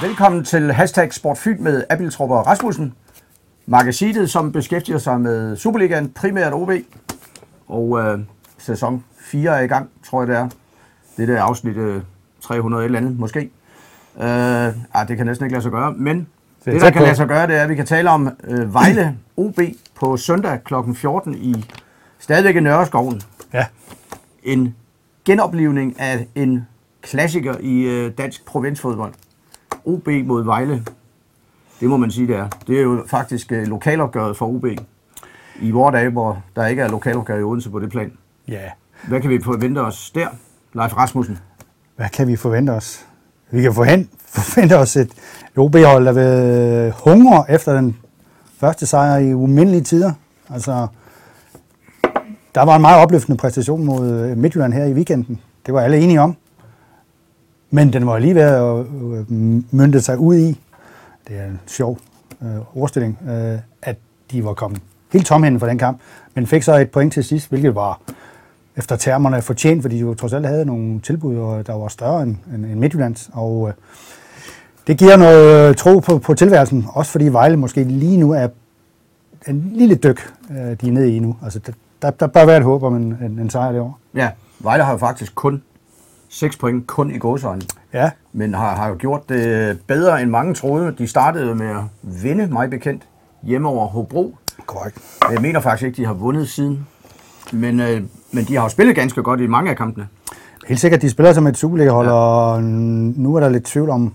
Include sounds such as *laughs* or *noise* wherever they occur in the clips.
Velkommen til Hashtag Sportfyn med Abiltrup og Rasmussen. Magasinet, som beskæftiger sig med Superligaen, primært OB. Og øh, sæson 4 er i gang, tror jeg det er. Det er afsnit øh, 300 eller andet, måske. Øh, ah, det kan næsten ikke lade sig gøre, men det, det der kan lade sig gøre, det er, at vi kan tale om øh, Vejle *clears throat* OB på søndag kl. 14 i stadigvæk i Nørreskoven. Ja. En genoplivning af en klassiker i øh, dansk provinsfodbold. OB mod Vejle. Det må man sige, det er. Det er jo faktisk øh, lokalopgøret for OB. I vores dage, hvor der ikke er lokalopgør i Odense på det plan. Ja. Hvad kan vi forvente os der, Leif Rasmussen? Hvad kan vi forvente os? Vi kan forhen, forvente os et OB-hold, der vil hungre efter den første sejr i umindelige tider. Altså, der var en meget opløftende præstation mod øh, Midtjylland her i weekenden. Det var alle enige om. Men den var lige ved at øh, øh, mynte sig ud i, det er en sjov øh, ordstilling, øh, at de var kommet helt tomhændende for den kamp, men fik så et point til sidst, hvilket var efter termerne fortjent, fordi de jo trods alt havde nogle tilbud, der var større end, end, end Midtjyllands. Og øh, det giver noget øh, tro på, på tilværelsen, også fordi Vejle måske lige nu er en lille dyk, øh, de er nede i nu. Altså, der, der bør være et håb om en, en, en sejr derovre. Ja, Vejle har jo faktisk kun 6 point kun i gåsøjne. Ja. Men har, har jo gjort det bedre end mange troede. De startede med at vinde, mig bekendt, hjemme over Hobro. Korrekt. Jeg mener faktisk ikke, de har vundet siden. Men, øh, men de har jo spillet ganske godt i mange af kampene. Helt sikkert, de spiller som et Superliga-hold, ja. og nu er der lidt tvivl om...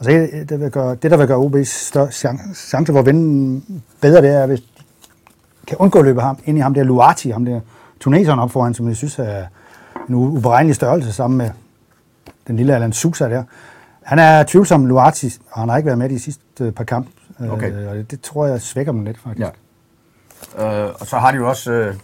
Altså, det, det, vil gøre, det der vil gøre OB's større chance for at vinde bedre, det er, hvis de kan undgå at løbe ham, ind i ham der Luati, ham der tuneseren op foran, som jeg synes er en uberegnelig størrelse sammen med den lille Alan Sousa der. Han er tvivlsom Luati, og han har ikke været med i de sidste par kampe. Okay. Øh, og det, det tror jeg svækker dem lidt, faktisk. Ja. Øh, og så har de jo også... Øh,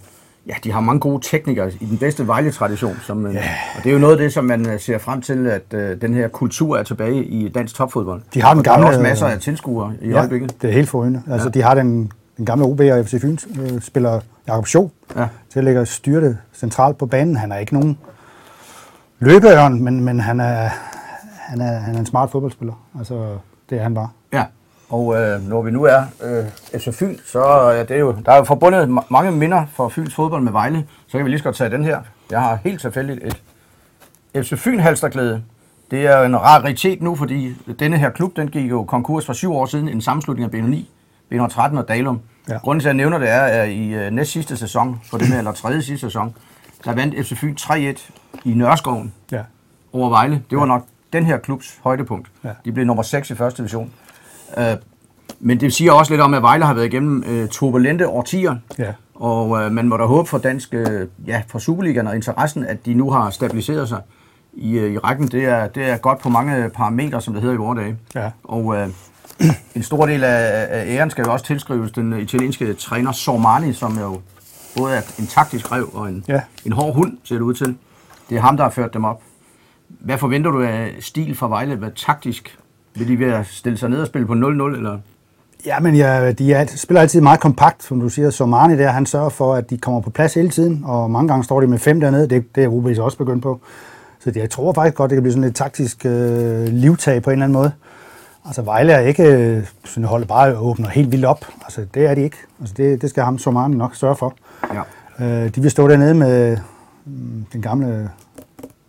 ja, de har mange gode teknikere i den bedste Vejle-tradition. Som, øh, Ja. Og det er jo noget af det, som man øh, ser frem til, at øh, den her kultur er tilbage i dansk topfodbold. De har den Og der er gamle- også masser af tilskuere i Ja, øjeblikket. det er helt forrygende. Altså, Ja. de har den, den gamle OB og FC Fyn øh, spiller Jakob Schou Ja. til at lægge styrte centralt på banen. Han er ikke nogen løbeørn, men, men han, er, han, er, han er en smart fodboldspiller. Altså, det er han bare. Ja, og øh, når vi nu er øh, FC Fyn, så er det jo, der er jo forbundet ma- mange minder for Fyns fodbold med Vejle, så kan vi lige så godt tage den her. Jeg har helt tilfældigt et FC Fyn halsterklæde. Det er en raritet nu, fordi denne her klub, den gik jo konkurs for syv år siden, en sammenslutning af B9, B13 og Dalum. Ja. Ja. Grunden til, at jeg nævner det, er, at i øh, næst sidste sæson, for den her, eller tredje sidste sæson, der vandt FC Fyn 3-1 i Nørreskoven Ja. over Vejle. Det var nok den her klubs højdepunkt. Ja. De blev nummer 6 i første division. Uh, men det siger også lidt om, at Vejle har været igennem uh, turbulente årtier. Ja. Og uh, man må da håbe for dansk, uh, ja, for Superligaen og interessen, at de nu har stabiliseret sig i, uh, i rækken. Det er, det er godt på mange parametre, som det hedder i vores dage. Ja. Og uh, en stor del af, af æren skal jo også tilskrives den italienske træner Sormani, som jo både er en taktisk rev og en, Ja. en hård hund, ser det ud til. Det er ham, der har ført dem op. Hvad forventer du af stil fra Vejle? Hvad taktisk? Vil de ved at stille sig ned og spille på 0-0? Eller? Ja, men ja, de er, spiller altid meget kompakt, som du siger. Som Arne der, han sørger for, at de kommer på plads hele tiden, og mange gange står de med fem dernede. Det, det er så også begyndt på. Så jeg tror faktisk godt, det kan blive sådan et taktisk øh, livtag på en eller anden måde. Altså Vejle er ikke øh, sådan holdet bare åbner helt vildt op. Altså det er de ikke. Altså det, det skal ham som Arne nok sørge for. Ja. Øh, de vil stå dernede med mm, den gamle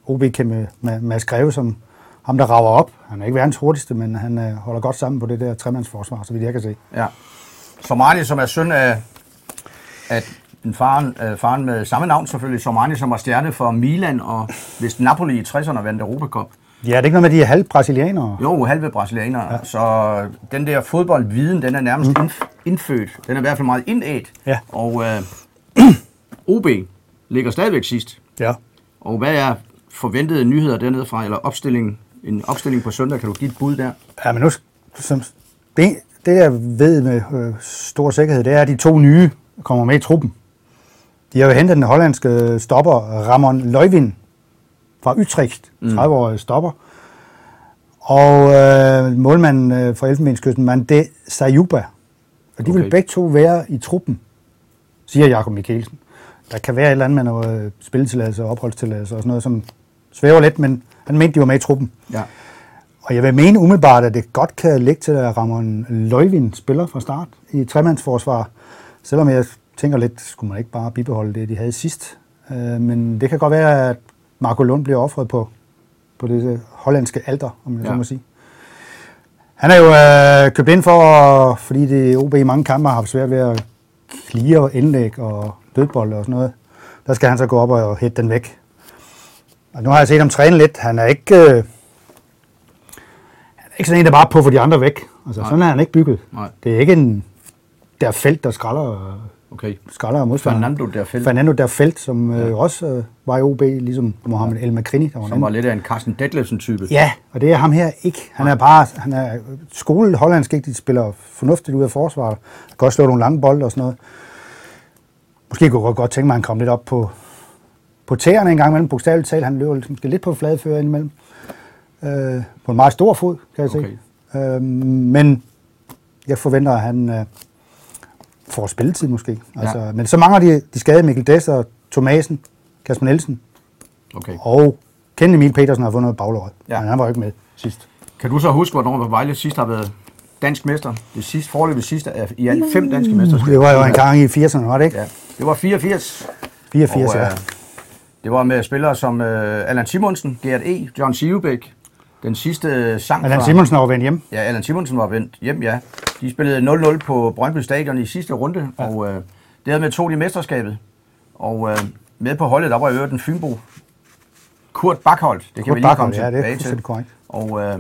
OB-kæmpe Ma- Mads Greve, som ham, der rager op. Han er ikke verdens hurtigste, men han øh, holder godt sammen på det der tremandsforsvar, så vidt jeg kan se. ja. Somani, som er søn af, af en faren, øh, faren med samme navn selvfølgelig, Somani, som var stjerne for Milan og hvis Napoli i 60'erne vandt Europacup. Ja, det er ikke noget med, at de er halv brasilianere. Jo, halve brasilianere. Ja. Så den der fodboldviden, den er nærmest mm. indfødt. Den er i hvert fald meget indædt. Ja. Og øh, *clears throat* OB ligger stadigvæk sidst. Ja. Og hvad er forventede nyheder dernede fra, eller opstilling, en opstilling på søndag? Kan du give et bud der? Ja, men nu, som, det, det jeg ved med øh, stor sikkerhed, det er, at de to nye kommer med i truppen. De har jo hentet den hollandske stopper Ramon Løjvind fra Utrecht, 30-årig stopper. Og øh, målmanden øh, fra Elfenbenskysten, Mande Sayuba. Og de okay. vil begge to være i truppen, siger Jakob Mikkelsen. Der kan være et eller andet med noget spilletilladelse og opholdstilladelse og sådan noget, som svæver lidt, men han mente, de var med i truppen. Ja. Og jeg vil mene umiddelbart, at det godt kan ligge til, at Ramon Løjvind spiller fra start i tremandsforsvar. Selvom jeg tænker lidt, skulle man ikke bare bibeholde det, de havde sidst. Øh, men det kan godt være, at Marco Lund bliver offret på, på det hollandske alter, om jeg ja. så må sige. Han er jo øh, købt ind for, fordi det OB i mange kampe har haft svært ved at clear indlæg og dødbold og sådan noget. Der skal han så gå op og hætte den væk. Og nu har jeg set ham træne lidt. Han er ikke, øh, han er ikke sådan en, der bare på for de andre væk. Altså, Nej. sådan er han ikke bygget. Nej. Det er ikke en der felt, der skralder, Okay. skralder modstander. Fernando der felt, Fernando der felt, som øh, også øh, var i OB, ligesom Mohamed El Makrini. Der var som var lidt af en Carsten Detlefsen-type. Ja, og det er ham her ikke. Han er bare, han er skole hollandsk ikke, de spiller fornuftigt ud af forsvaret. Kan også slå nogle lange bolde og sådan noget. Måske kunne jeg godt, godt tænke mig, at han kom lidt op på, på tæerne en gang imellem. Bogstaveligt talt, han løber måske lidt på fladfører indimellem. Øh, på en meget stor fod, kan jeg Okay. se. Øh, men jeg forventer, at han øh, får spilletid måske. Altså, ja. Men så mangler de, de skadede Mikkel Dess og Thomasen, Kasper Nielsen Okay. og Ken Emil Petersen har vundet baglåret. Ja. Men han var jo ikke med sidst. Kan du så huske, hvornår Vejle sidst har været dansk mester? Det sidste, forløbet sidste af i alt fem danske mesterskaber. Det var jo en gang i 80'erne, var det ikke? Ja, det var 84. 84, og, ja. øh, det var med spillere som øh, Allan Simonsen, Gert E., John Sivebæk, den sidste sang Allan fra... Simonsen var vendt hjem. Ja, Allan Simonsen var vendt hjem, ja. De spillede 0-0 på Brøndby Stadion i sidste runde, ja. og øh, dermed tog de mesterskabet. Og øh, med på holdet, der var i øvrigt en Fynbo. Kurt Bakholdt, det kan Kurt vi lige komme Bakholdt, ja, det er tilbage til. korrekt. Og øh,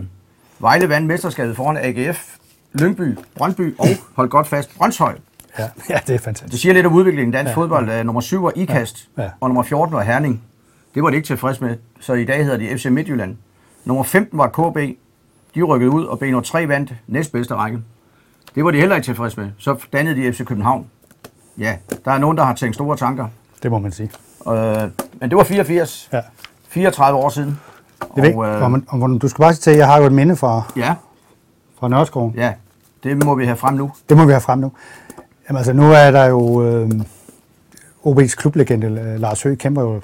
Vejle vandt mesterskabet foran AGF, Lyngby, Brøndby og, hold godt fast, Brøndshøj. Ja, *laughs* ja det er Det fantastisk. siger lidt om udviklingen. Dansk ja. fodbold er nummer 7 var IKAST, ja. Ja. Og nummer 14 var Herning. Det var de ikke tilfreds med, så i dag hedder de FC Midtjylland. Nummer 15 var KB. De rykkede ud, og B3 vandt næstbedste række. Det var de heller ikke tilfreds med. Så dannede de FC København. Ja, der er nogen, der har tænkt store tanker. Det må man sige. Øh, men det var 84. Ja. 34 år siden. Det ved, Og, øh... øh, om, om, du skal bare sige til, at jeg har jo et minde fra, ja, fra Nørreskoven. ja, det må vi have frem nu. Det må vi have frem nu. Jamen altså, nu er der jo... Øh, OB's klublegende Lars Høgh kæmper jo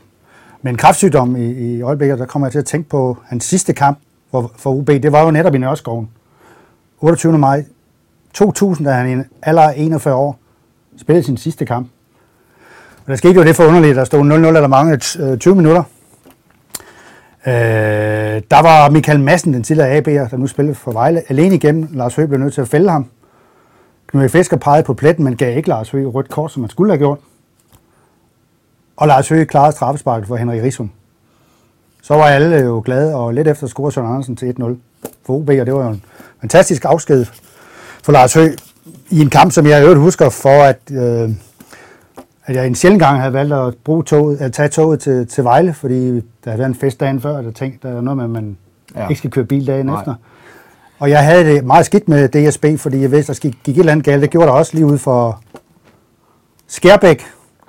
men kraftsygdom i, i øjeblikket. Der kommer jeg til at tænke på hans sidste kamp for, for OB. Det var jo netop i Nørreskoven. 28. maj 2000, da han i en alder 41 år spillede sin sidste kamp. Og der skete jo det for underligt, der stod 0-0 eller mange øh, 20 minutter. Øh, der var Michael Madsen, den tidligere AB'er, der nu spillede for Vejle, alene igennem. Lars Høgh blev nødt til at fælde ham. Knud Fisker pegede på pletten, men gav ikke Lars Høgh rødt kort, som han skulle have gjort. Og Lars Høgh klarede straffesparket for Henrik Risum. Så var alle jo glade, og lidt efter scorede Søren Andersen til 1-0 for OB, og det var jo en fantastisk afsked for Lars Høgh i en kamp, som jeg i øvrigt husker for, at, øh, at jeg en sjældent gang havde valgt at, bruge toget, at tage toget til, til Vejle, fordi der havde været en fest dagen før, og der tænkte, der er noget med, at man Ja. ikke skal køre bil dagen Nej. efter. Og jeg havde det meget skidt med DSB, fordi jeg vidste, der gik, gik et eller andet galt. Det gjorde der også lige ud for Skærbæk.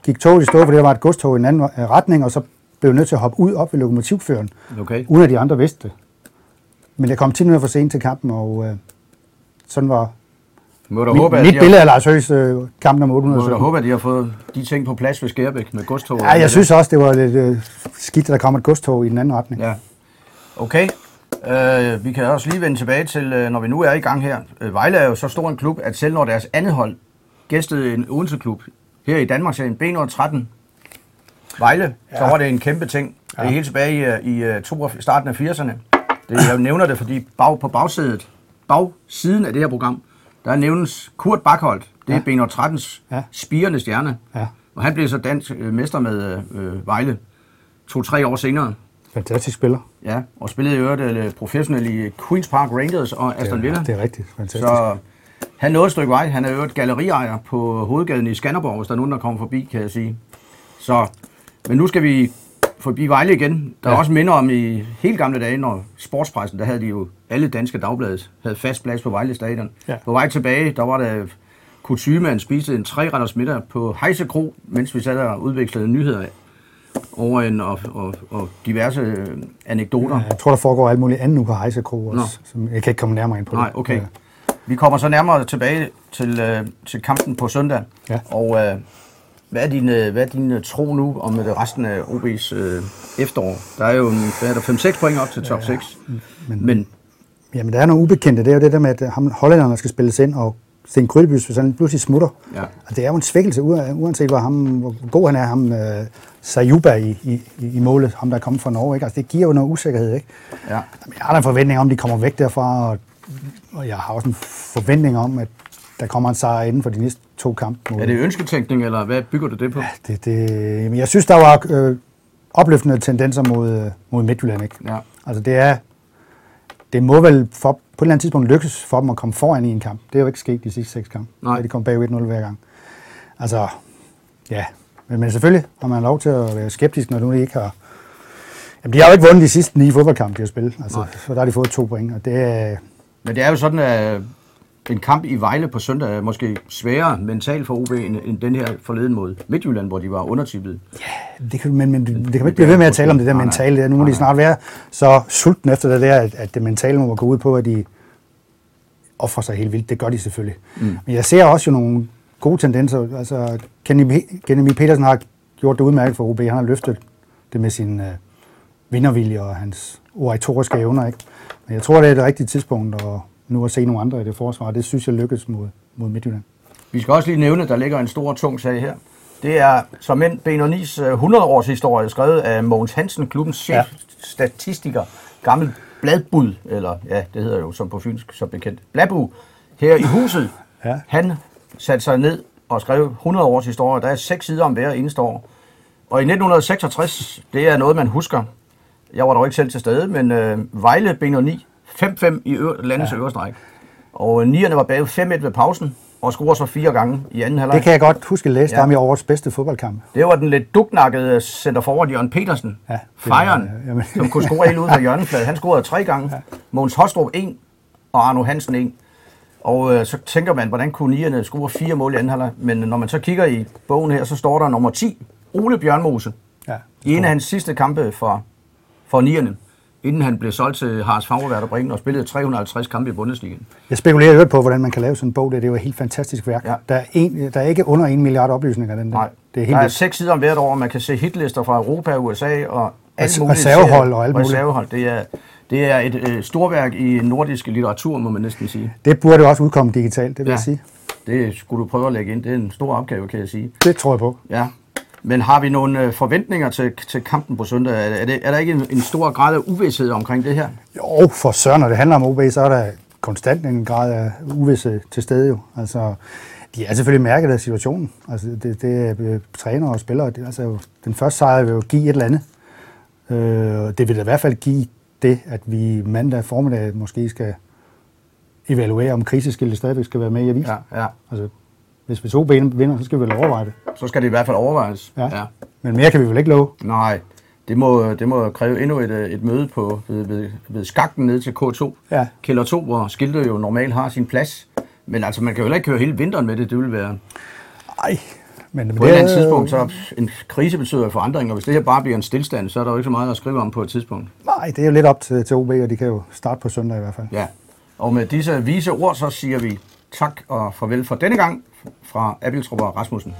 Gik toget i stå, fordi der var et godstog i en anden øh, retning, og så blev jeg nødt til at hoppe ud op ved lokomotivføren, Okay. uden at de andre vidste det. Men jeg kom 10 minutter for sent til kampen, og øh, sådan var Må du mit, håbe, mit de billede har, af Lars Høghs øh, kamp nummer må du 817. håbe, at de har fået de ting på plads ved Skærbæk med godstog. Ja, jeg synes også, det var lidt øh, skidt, at der kom et godstog i den anden retning. Ja. Okay. Øh, vi kan også lige vende tilbage til, øh, når vi nu er i gang her. Øh, Vejle er jo så stor en klub, at selv når deres andet hold gæstede en Odense-klub her i Danmark, serien B113 Vejle, ja. så Ja. var det en kæmpe ting. Det er Ja. helt tilbage i, øh, i øh, to, starten af 80'erne. Det, jeg nævner det, fordi bag, på bagsædet, bagsiden af det her program, der nævnes Kurt Bakholdt. Det er ja. B113's Ja. spirende stjerne. Ja. Og han blev så dansk øh, mester med øh, Vejle to-tre år senere. Fantastisk spiller. Ja, og spillede i øvrigt øh, professionelt i Queen's Park Rangers og Aston Villa. Det er rigtigt. Fantastisk. Så han nåede et stykke vej. Han er i øvrigt galleriejer på hovedgaden i Skanderborg, hvis der er nogen, der kommer forbi, kan jeg sige. Så, men nu skal vi forbi Vejle igen. Der er Ja. også minder om i helt gamle dage, når sportspressen, der havde de jo alle danske dagblade, havde fast plads på Vejle Stadion. Ja. På vej tilbage, der var der kutume, at spiste en tre retters middag på Heise Kro, mens vi sad og udvekslede nyheder over en, og, og, og diverse øh, anekdoter. Jeg tror, der foregår alt muligt andet nu på Hejsekro også. Nå. Som jeg kan ikke komme nærmere ind på Nej, okay. Ja. Vi kommer så nærmere tilbage til, øh, til kampen på søndag. Ja. Og øh, hvad, er din, øh, hvad er din øh, tro nu om øh, resten af OB's øh, efterår? Der er jo en- hvad er der 5-6 point op til top 6. Men, men Jamen, der er nogle ubekendte. Det er jo det der med, at ham, hollænderne skal spilles ind, og Sten Krydebys, hvis han pludselig smutter. Ja. Og det er jo en svækkelse, ua- uanset hvor, ham, hvor god han er, ham uh, Sayuba i, i, i målet, ham der er kommet fra Norge. Ikke? Altså, det giver jo noget usikkerhed. Ikke? Ja. Jamen, Jeg har da en forventning om, de kommer væk derfra, og, og jeg har også en forventning om, at der kommer en sejr inden for de næste to kampe. Er det ønsketænkning, eller hvad bygger du det på? det, det, jamen, jeg synes, der var øh, opløftende tendenser mod, øh, mod Midtjylland. Ikke? Ja. Altså det er, det må vel for, på et eller andet tidspunkt lykkes for dem at komme foran i en kamp. Det er jo ikke sket de sidste seks kampe. Nej. Da De kom bag 1-0 hver gang. Altså, ja. Men, men selvfølgelig har man lov til at være skeptisk, når nu de ikke har... Jamen, de har jo ikke vundet de sidste ni fodboldkampe, de har spillet. Altså, Nej. så der har de fået to point, og det er... Men det er jo sådan, at en kamp i Vejle på søndag er måske sværere mentalt for OB end, end den her forleden mod Midtjylland, hvor de var undertippet. Det kan, men, men det kan man ikke blive ved med at tale om det der mentale. Nu må de snart være så sultne efter det der, at, at det mentale må gå ud på, at de offrer sig helt vildt. Det gør de selvfølgelig. Mm. Men jeg ser også jo nogle gode tendenser. Altså, Kenny, Kenny Petersen har gjort det udmærket for OB. Han har løftet det med sin øh, vindervilje og hans oratoriske evner. Ikke? Men jeg tror, det er det rigtige tidspunkt at nu at se nogle andre i det forsvar. Det synes jeg lykkes mod, mod Midtjylland. Vi skal også lige nævne, at der ligger en stor, tung sag her. Det er som en BNO's 100-års historie, skrevet af Mogens Hansen, klubbens chef, Ja. statistiker, gammel bladbud, eller ja, det hedder jo som på fynsk så bekendt, bladbud, her i huset. Ja. Han satte sig ned og skrev 100 års historie. Der er seks sider om hver eneste år. Og i 1966, det er noget, man husker. Jeg var dog ikke selv til stede, men øh, Vejle B9, 5-5 i ø- landets ja. øverste række. Og øh, nierne var bagud 5-1 ved pausen, og scorer så fire gange i anden halvleg. Det kan jeg godt huske at læse. Ja. Ja. Er i årets bedste fodboldkamp. Det var den lidt duknakkede center forward Jørgen Petersen. Ja, Ja, Fejeren, jamen. som kunne score helt ud fra *laughs* hjørnefladet. Han scorede tre gange. Ja. Mogens Hostrup en, og Arno Hansen en. Og øh, så tænker man, hvordan kunne nierne score fire mål i anden halvleg? Men når man så kigger i bogen her, så står der nummer 10, Ole Bjørnmose. Ja. I en af hans sidste kampe for, for nierne, inden han blev solgt til Haras Fagerværd og Bremen og spillede 350 kampe i Bundesligaen. Jeg spekulerer jo på, hvordan man kan lave sådan en bog. Det, det er jo et helt fantastisk værk. Ja. Der, er en, der er ikke under en milliard oplysninger, den der. Nej, Det er der helt er vildt. seks sider om hvert år, og man kan se hitlister fra Europa, USA og alt muligt. reservehold og alt muligt. Reservehold. Det er, det er et øh, storværk i nordisk litteratur, må man næsten sige. Det burde jo også udkomme digitalt, det vil Ja. jeg sige. Det skulle du prøve at lægge ind. Det er en stor opgave, kan jeg sige. Det tror jeg på. Ja. Men har vi nogle øh, forventninger til, til kampen på søndag? Er, det, er der ikke en, en stor grad af uvidshed omkring det her? Jo, for søren, når det handler om OB, så er der konstant en grad af uvidse til stede jo. Altså, de er selvfølgelig mærket af situationen. Altså, det, det øh, trænere og spillere. Det, altså, den første sejr vil jo give et eller andet. Øh, det vil da i hvert fald give det, at vi mandag formiddag måske skal evaluere, om kriseskiltet stadigvæk skal være med i avisen. Ja, ja. Altså, hvis, hvis OB vinder, så skal vi vel overveje det. Så skal det i hvert fald overvejes. Ja. ja. Men mere kan vi vel ikke love. Nej, det må, det må kræve endnu et, øh, et møde på, ved, ved, ved skakten ned til K2. Ja. Kælder 2, hvor skiltet jo normalt har sin plads. Men altså, man kan jo heller ikke køre hele vinteren med det. Det vil være Ej, men på et eller andet tidspunkt, så en krise betyder forandring, og hvis det her bare bliver en stillstand, så er der jo ikke så meget at skrive om på et tidspunkt. Nej, det er jo lidt op til, til OB, og de kan jo starte på søndag i hvert fald. Ja, og med disse vise ord, så siger vi tak og farvel for denne gang fra Abiltrup og Rasmussen.